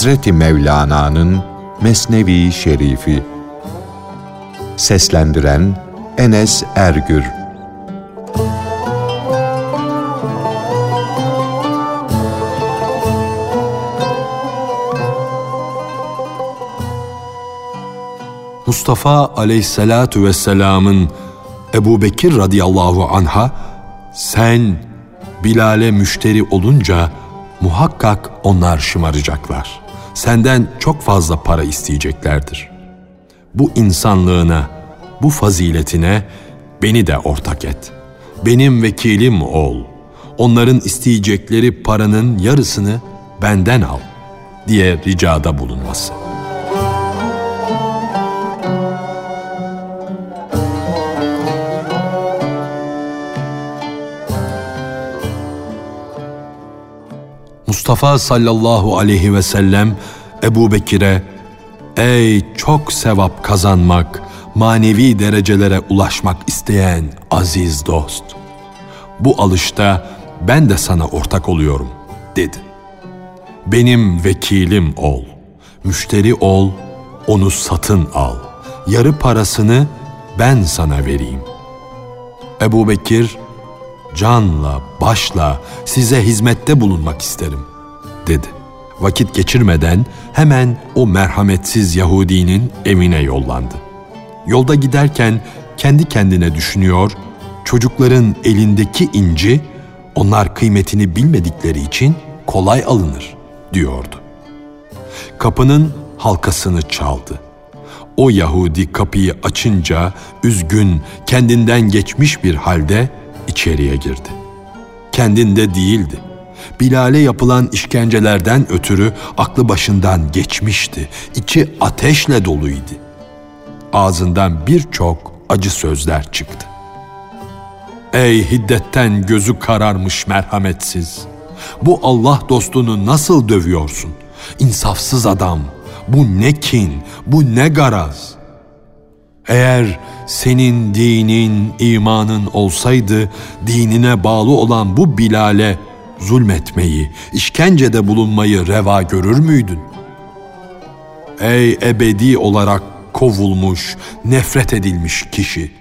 Hazreti Mevlana'nın Mesnevi Şerifi Seslendiren Enes Ergür Mustafa aleyhissalatu vesselamın Ebu Bekir radıyallahu anha sen Bilal'e müşteri olunca muhakkak onlar şımaracaklar. Senden çok fazla para isteyeceklerdir. Bu insanlığına, bu faziletine beni de ortak et. Benim vekilim ol. Onların isteyecekleri paranın yarısını benden al diye ricada bulunması. Mustafa sallallahu aleyhi ve sellem Ebu Bekir'e Ey çok sevap kazanmak, manevi derecelere ulaşmak isteyen aziz dost. Bu alışta ben de sana ortak oluyorum dedi. Benim vekilim ol, müşteri ol, onu satın al. Yarı parasını ben sana vereyim. Ebu Bekir canla, başla size hizmette bulunmak isterim, dedi. Vakit geçirmeden hemen o merhametsiz Yahudinin evine yollandı. Yolda giderken kendi kendine düşünüyor, çocukların elindeki inci onlar kıymetini bilmedikleri için kolay alınır diyordu. Kapının halkasını çaldı. O Yahudi kapıyı açınca üzgün, kendinden geçmiş bir halde içeriye girdi. Kendinde değildi. Bilal'e yapılan işkencelerden ötürü aklı başından geçmişti. İçi ateşle doluydu. Ağzından birçok acı sözler çıktı. Ey hiddetten gözü kararmış merhametsiz. Bu Allah dostunu nasıl dövüyorsun? İnsafsız adam. Bu ne kin, bu ne garaz. Eğer senin dinin, imanın olsaydı dinine bağlı olan bu Bilal'e zulmetmeyi, işkencede bulunmayı reva görür müydün? Ey ebedi olarak kovulmuş, nefret edilmiş kişi!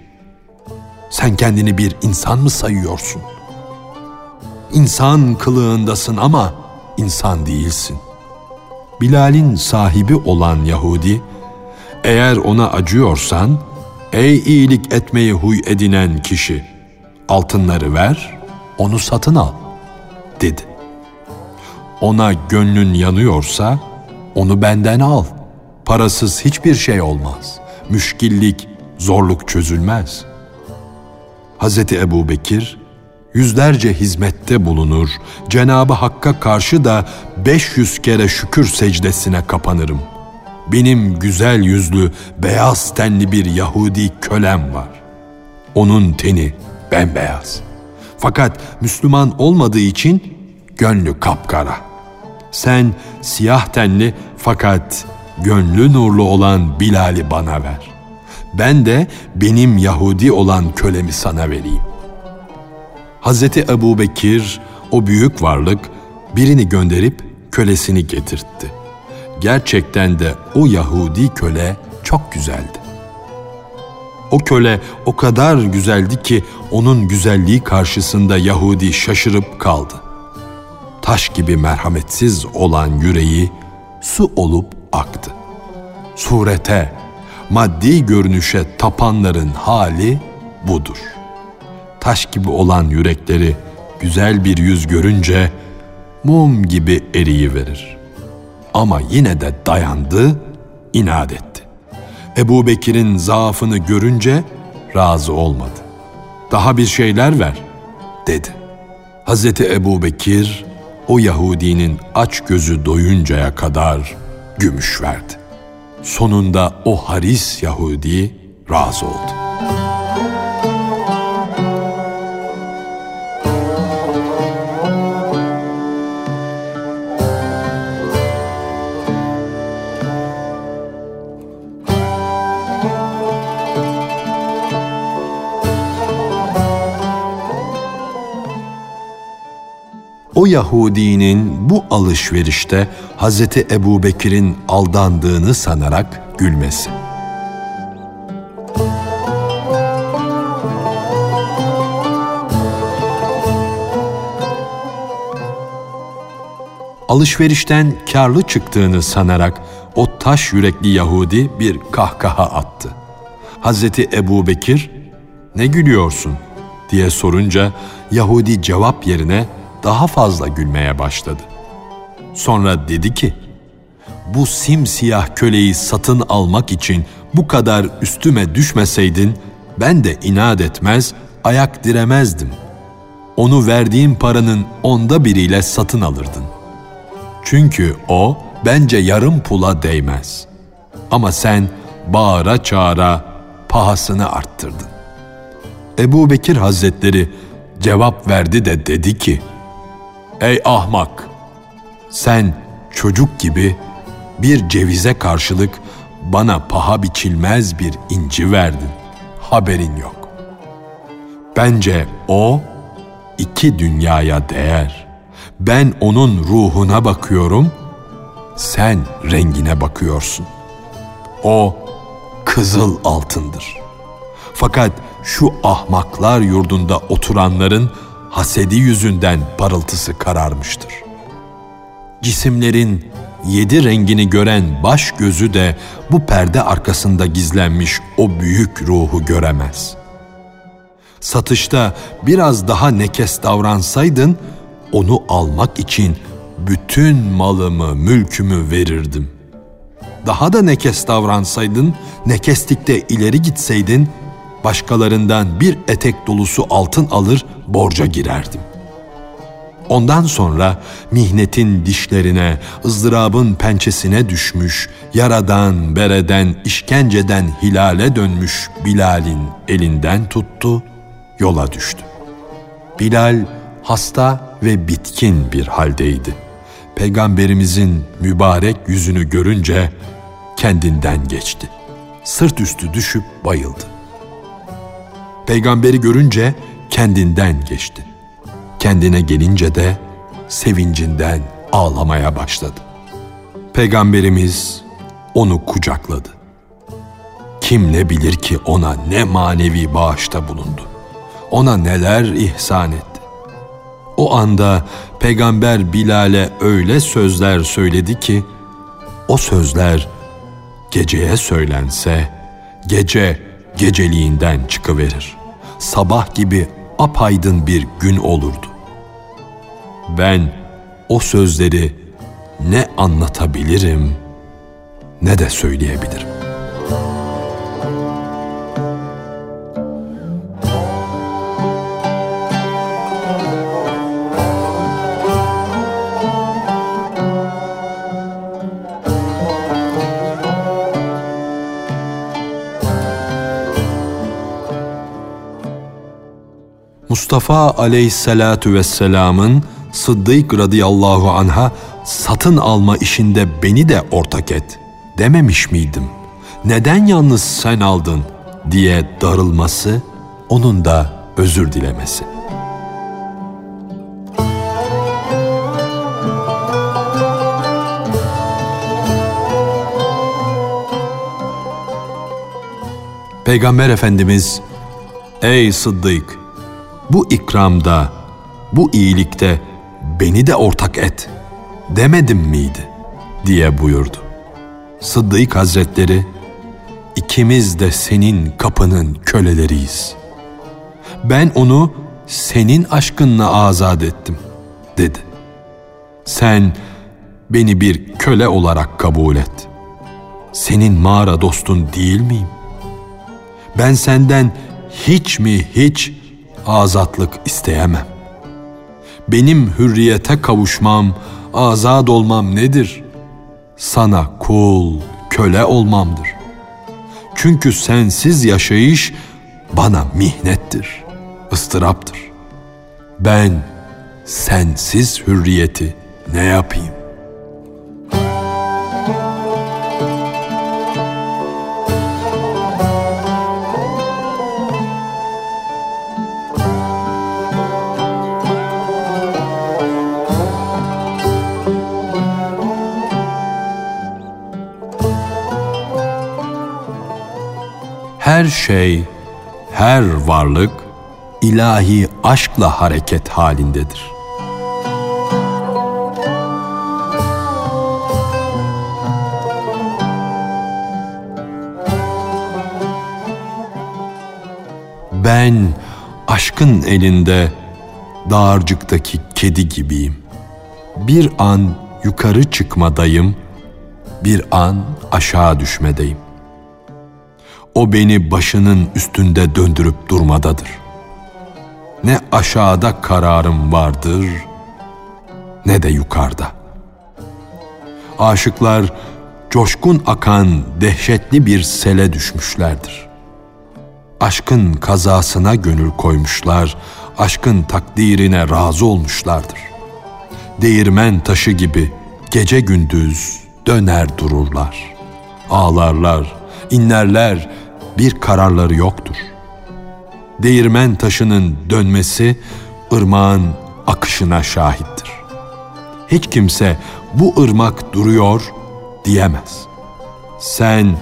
Sen kendini bir insan mı sayıyorsun? İnsan kılığındasın ama insan değilsin. Bilal'in sahibi olan Yahudi, eğer ona acıyorsan, ey iyilik etmeyi huy edinen kişi, altınları ver, onu satın al, dedi. Ona gönlün yanıyorsa, onu benden al. Parasız hiçbir şey olmaz. Müşkillik, zorluk çözülmez. Hazreti Ebu Bekir, yüzlerce hizmette bulunur, Cenabı Hakk'a karşı da 500 kere şükür secdesine kapanırım. Benim güzel yüzlü, beyaz tenli bir Yahudi kölem var. Onun teni bembeyaz. Fakat Müslüman olmadığı için gönlü kapkara. Sen siyah tenli fakat gönlü nurlu olan Bilal'i bana ver. Ben de benim Yahudi olan kölemi sana vereyim. Hazreti Ebu Bekir o büyük varlık birini gönderip kölesini getirtti. Gerçekten de o Yahudi köle çok güzeldi. O köle o kadar güzeldi ki onun güzelliği karşısında Yahudi şaşırıp kaldı. Taş gibi merhametsiz olan yüreği su olup aktı. Surete, maddi görünüşe tapanların hali budur. Taş gibi olan yürekleri güzel bir yüz görünce mum gibi eriyi verir. Ama yine de dayandı, inat etti. Ebu Bekir'in zaafını görünce razı olmadı. Daha bir şeyler ver, dedi. Hazreti Ebu Bekir, o Yahudinin aç gözü doyuncaya kadar gümüş verdi. Sonunda o haris Yahudi razı oldu. Yahudinin bu alışverişte Hazreti Ebu Bekir'in aldandığını sanarak gülmesi. Alışverişten karlı çıktığını sanarak o taş yürekli Yahudi bir kahkaha attı. Hazreti Ebu Bekir, ne gülüyorsun diye sorunca Yahudi cevap yerine daha fazla gülmeye başladı. Sonra dedi ki, bu simsiyah köleyi satın almak için bu kadar üstüme düşmeseydin ben de inat etmez, ayak diremezdim. Onu verdiğim paranın onda biriyle satın alırdın. Çünkü o bence yarım pula değmez. Ama sen bağıra çağıra pahasını arttırdın. Ebu Bekir Hazretleri cevap verdi de dedi ki, Ey ahmak! Sen çocuk gibi bir cevize karşılık bana paha biçilmez bir inci verdin. Haberin yok. Bence o iki dünyaya değer. Ben onun ruhuna bakıyorum, sen rengine bakıyorsun. O kızıl altındır. Fakat şu ahmaklar yurdunda oturanların hasedi yüzünden parıltısı kararmıştır. Cisimlerin yedi rengini gören baş gözü de bu perde arkasında gizlenmiş o büyük ruhu göremez. Satışta biraz daha nekes davransaydın, onu almak için bütün malımı, mülkümü verirdim. Daha da nekes davransaydın, nekeslikte ileri gitseydin, başkalarından bir etek dolusu altın alır borca girerdim. Ondan sonra mihnetin dişlerine, ızdırabın pençesine düşmüş, yaradan, bereden, işkenceden hilale dönmüş Bilal'in elinden tuttu, yola düştü. Bilal hasta ve bitkin bir haldeydi. Peygamberimizin mübarek yüzünü görünce kendinden geçti. Sırt üstü düşüp bayıldı. Peygamberi görünce kendinden geçti. Kendine gelince de sevincinden ağlamaya başladı. Peygamberimiz onu kucakladı. Kim ne bilir ki ona ne manevi bağışta bulundu. Ona neler ihsan etti. O anda peygamber Bilal'e öyle sözler söyledi ki o sözler geceye söylense gece geceliğinden çıkıverir. Sabah gibi apaydın bir gün olurdu. Ben o sözleri ne anlatabilirim ne de söyleyebilirim. Mustafa aleyhissalatu vesselamın Sıddık radıyallahu anha satın alma işinde beni de ortak et dememiş miydim? Neden yalnız sen aldın diye darılması, onun da özür dilemesi. Peygamber Efendimiz, Ey Sıddık! Bu ikramda, bu iyilikte beni de ortak et demedim miydi diye buyurdu. Sıddık Hazretleri, ikimiz de senin kapının köleleriyiz. Ben onu senin aşkınla azat ettim dedi. Sen beni bir köle olarak kabul et. Senin mağara dostun değil miyim? Ben senden hiç mi hiç azatlık isteyemem. Benim hürriyete kavuşmam, azad olmam nedir? Sana kul, köle olmamdır. Çünkü sensiz yaşayış bana mihnettir, ıstıraptır. Ben sensiz hürriyeti ne yapayım? Her şey, her varlık ilahi aşkla hareket halindedir. Ben aşkın elinde dağarcıktaki kedi gibiyim. Bir an yukarı çıkmadayım, bir an aşağı düşmedeyim. O beni başının üstünde döndürüp durmadadır. Ne aşağıda kararım vardır, ne de yukarıda. Aşıklar coşkun akan dehşetli bir sele düşmüşlerdir aşkın kazasına gönül koymuşlar, aşkın takdirine razı olmuşlardır. Değirmen taşı gibi gece gündüz döner dururlar. Ağlarlar, inlerler, bir kararları yoktur. Değirmen taşının dönmesi ırmağın akışına şahittir. Hiç kimse bu ırmak duruyor diyemez. Sen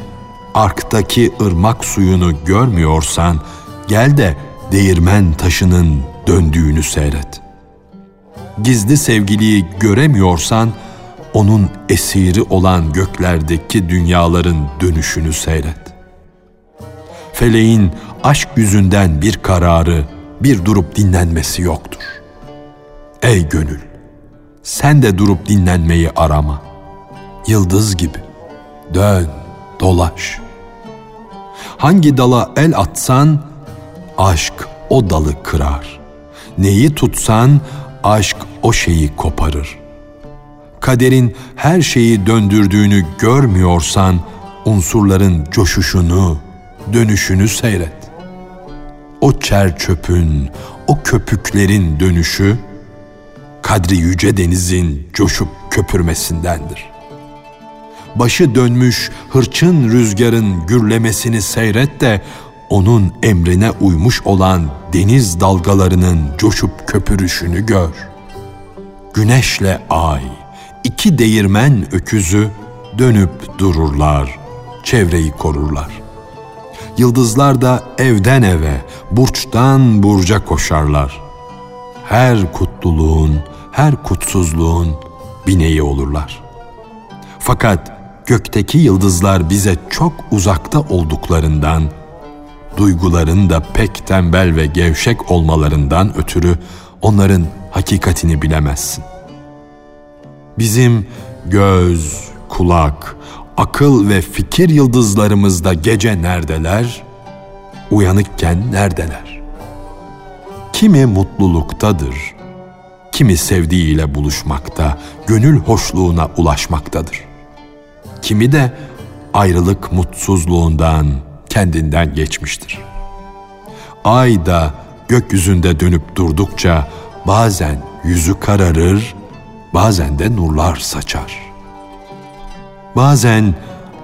arktaki ırmak suyunu görmüyorsan gel de değirmen taşının döndüğünü seyret. Gizli sevgiliyi göremiyorsan onun esiri olan göklerdeki dünyaların dönüşünü seyret. Feleğin aşk yüzünden bir kararı, bir durup dinlenmesi yoktur. Ey gönül, sen de durup dinlenmeyi arama. Yıldız gibi dön, dolaş.'' Hangi dala el atsan aşk o dalı kırar. Neyi tutsan aşk o şeyi koparır. Kaderin her şeyi döndürdüğünü görmüyorsan unsurların coşuşunu, dönüşünü seyret. O çer çöpün, o köpüklerin dönüşü kadri yüce denizin coşup köpürmesindendir.'' başı dönmüş hırçın rüzgarın gürlemesini seyret de onun emrine uymuş olan deniz dalgalarının coşup köpürüşünü gör. Güneşle ay, iki değirmen öküzü dönüp dururlar, çevreyi korurlar. Yıldızlar da evden eve, burçtan burca koşarlar. Her kutluluğun, her kutsuzluğun bineği olurlar. Fakat gökteki yıldızlar bize çok uzakta olduklarından, duyguların da pek tembel ve gevşek olmalarından ötürü onların hakikatini bilemezsin. Bizim göz, kulak, akıl ve fikir yıldızlarımızda gece neredeler, uyanıkken neredeler? Kimi mutluluktadır, kimi sevdiğiyle buluşmakta, gönül hoşluğuna ulaşmaktadır kimi de ayrılık mutsuzluğundan kendinden geçmiştir. Ay da gökyüzünde dönüp durdukça bazen yüzü kararır, bazen de nurlar saçar. Bazen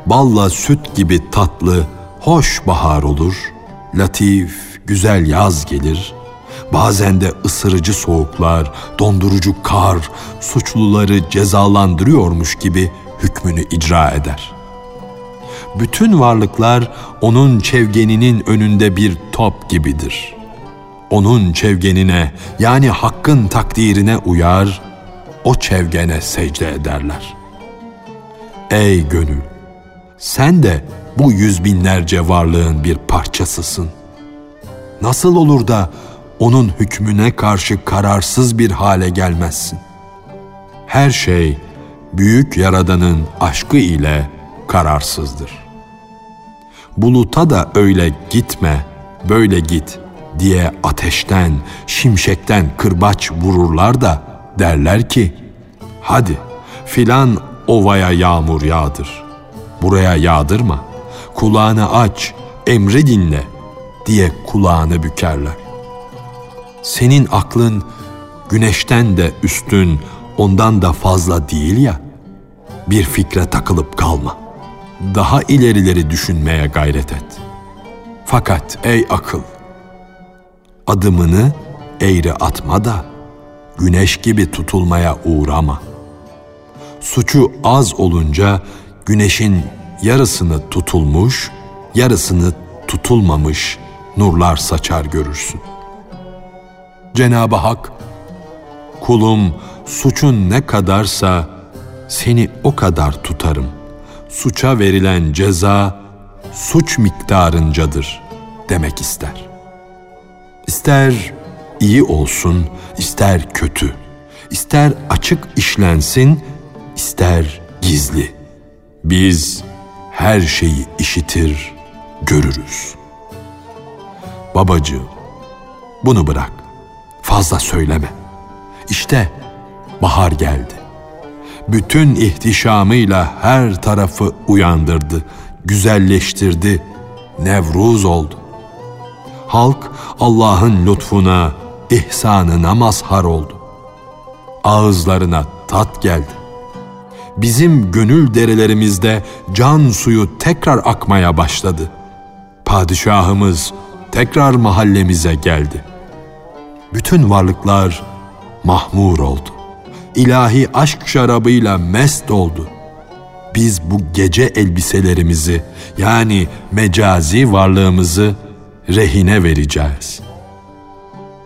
balla süt gibi tatlı, hoş bahar olur, latif, güzel yaz gelir, bazen de ısırıcı soğuklar, dondurucu kar, suçluları cezalandırıyormuş gibi hükmünü icra eder. Bütün varlıklar onun çevgeninin önünde bir top gibidir. Onun çevgenine yani hakkın takdirine uyar, o çevgene secde ederler. Ey gönül! Sen de bu yüz binlerce varlığın bir parçasısın. Nasıl olur da onun hükmüne karşı kararsız bir hale gelmezsin? Her şey büyük yaradanın aşkı ile kararsızdır. Buluta da öyle gitme, böyle git diye ateşten, şimşekten kırbaç vururlar da derler ki, hadi filan ovaya yağmur yağdır, buraya yağdırma, kulağını aç, emri dinle diye kulağını bükerler. Senin aklın güneşten de üstün, ondan da fazla değil ya. Bir fikre takılıp kalma. Daha ilerileri düşünmeye gayret et. Fakat ey akıl, adımını eğri atma da güneş gibi tutulmaya uğrama. Suçu az olunca güneşin yarısını tutulmuş, yarısını tutulmamış nurlar saçar görürsün. Cenab-ı Hak, kulum suçun ne kadarsa seni o kadar tutarım. Suça verilen ceza suç miktarıncadır demek ister. İster iyi olsun, ister kötü, ister açık işlensin, ister gizli. Biz her şeyi işitir, görürüz. Babacığım, bunu bırak. Fazla söyleme. İşte bahar geldi. Bütün ihtişamıyla her tarafı uyandırdı, güzelleştirdi, Nevruz oldu. Halk Allah'ın lütfuna, ihsanına mazhar oldu. Ağızlarına tat geldi. Bizim gönül derelerimizde can suyu tekrar akmaya başladı. Padişahımız tekrar mahallemize geldi. Bütün varlıklar mahmur oldu. İlahi aşk şarabıyla mest oldu. Biz bu gece elbiselerimizi yani mecazi varlığımızı rehine vereceğiz.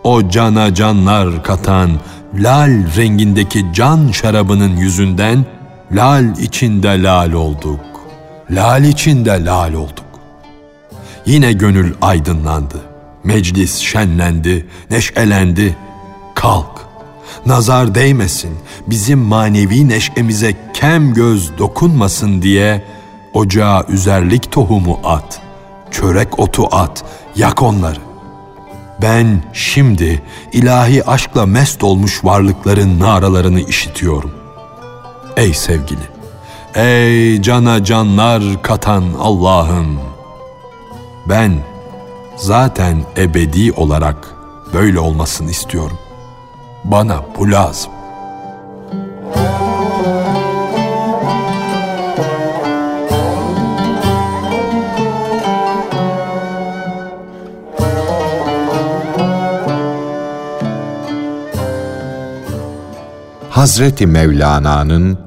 O cana canlar katan lal rengindeki can şarabının yüzünden lal içinde lal olduk. Lal içinde lal olduk. Yine gönül aydınlandı. Meclis şenlendi, neşelendi. Kalk, nazar değmesin, bizim manevi neşemize kem göz dokunmasın diye ocağa üzerlik tohumu at, çörek otu at, yak onları. Ben şimdi ilahi aşkla mest olmuş varlıkların naralarını işitiyorum. Ey sevgili, ey cana canlar katan Allah'ım! Ben zaten ebedi olarak böyle olmasını istiyorum. Bana bu lazım. Hazreti Mevlana'nın